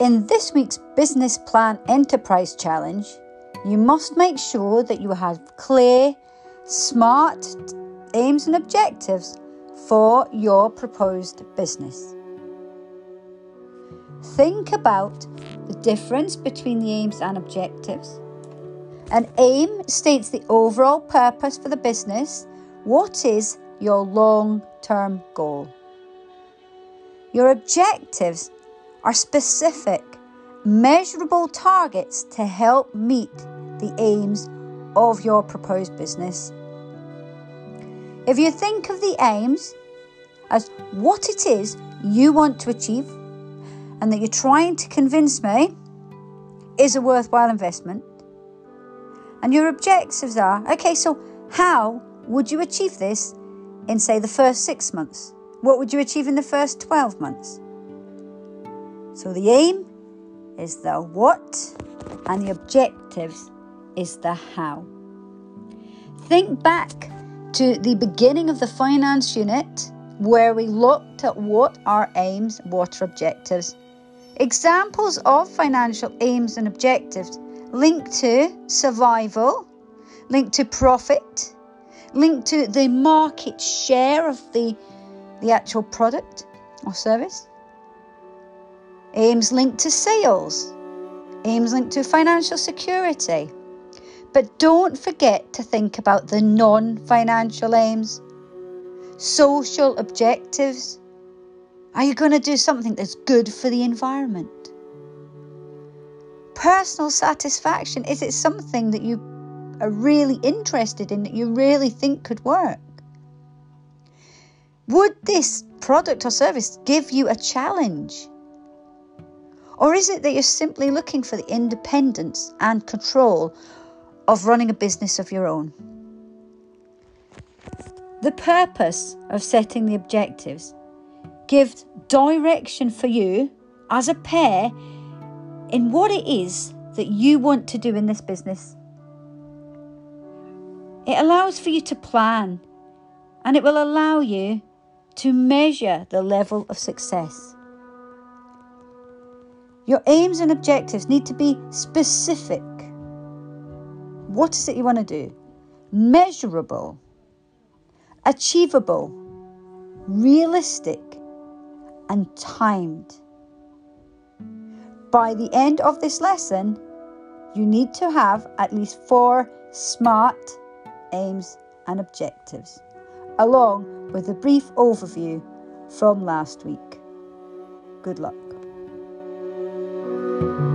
In this week's Business Plan Enterprise Challenge, you must make sure that you have clear, smart aims and objectives for your proposed business. Think about the difference between the aims and objectives. An aim states the overall purpose for the business. What is your long term goal? Your objectives are specific, measurable targets to help meet the aims of your proposed business. If you think of the aims as what it is you want to achieve and that you're trying to convince me is a worthwhile investment, and your objectives are okay, so how would you achieve this in, say, the first six months? What would you achieve in the first 12 months? So the aim is the what, and the objectives is the how. Think back to the beginning of the finance unit where we looked at what are aims, what are objectives. Examples of financial aims and objectives linked to survival, linked to profit, linked to the market share of the, the actual product or service, aims linked to sales, aims linked to financial security. But don't forget to think about the non financial aims, social objectives. Are you going to do something that's good for the environment? Personal satisfaction is it something that you are really interested in, that you really think could work? Would this product or service give you a challenge? Or is it that you're simply looking for the independence and control of running a business of your own? The purpose of setting the objectives gives direction for you as a pair in what it is that you want to do in this business. It allows for you to plan and it will allow you to measure the level of success. Your aims and objectives need to be specific. What is it you want to do? Measurable, achievable, realistic, and timed. By the end of this lesson, you need to have at least four SMART aims and objectives, along with a brief overview from last week. Good luck. Thank you.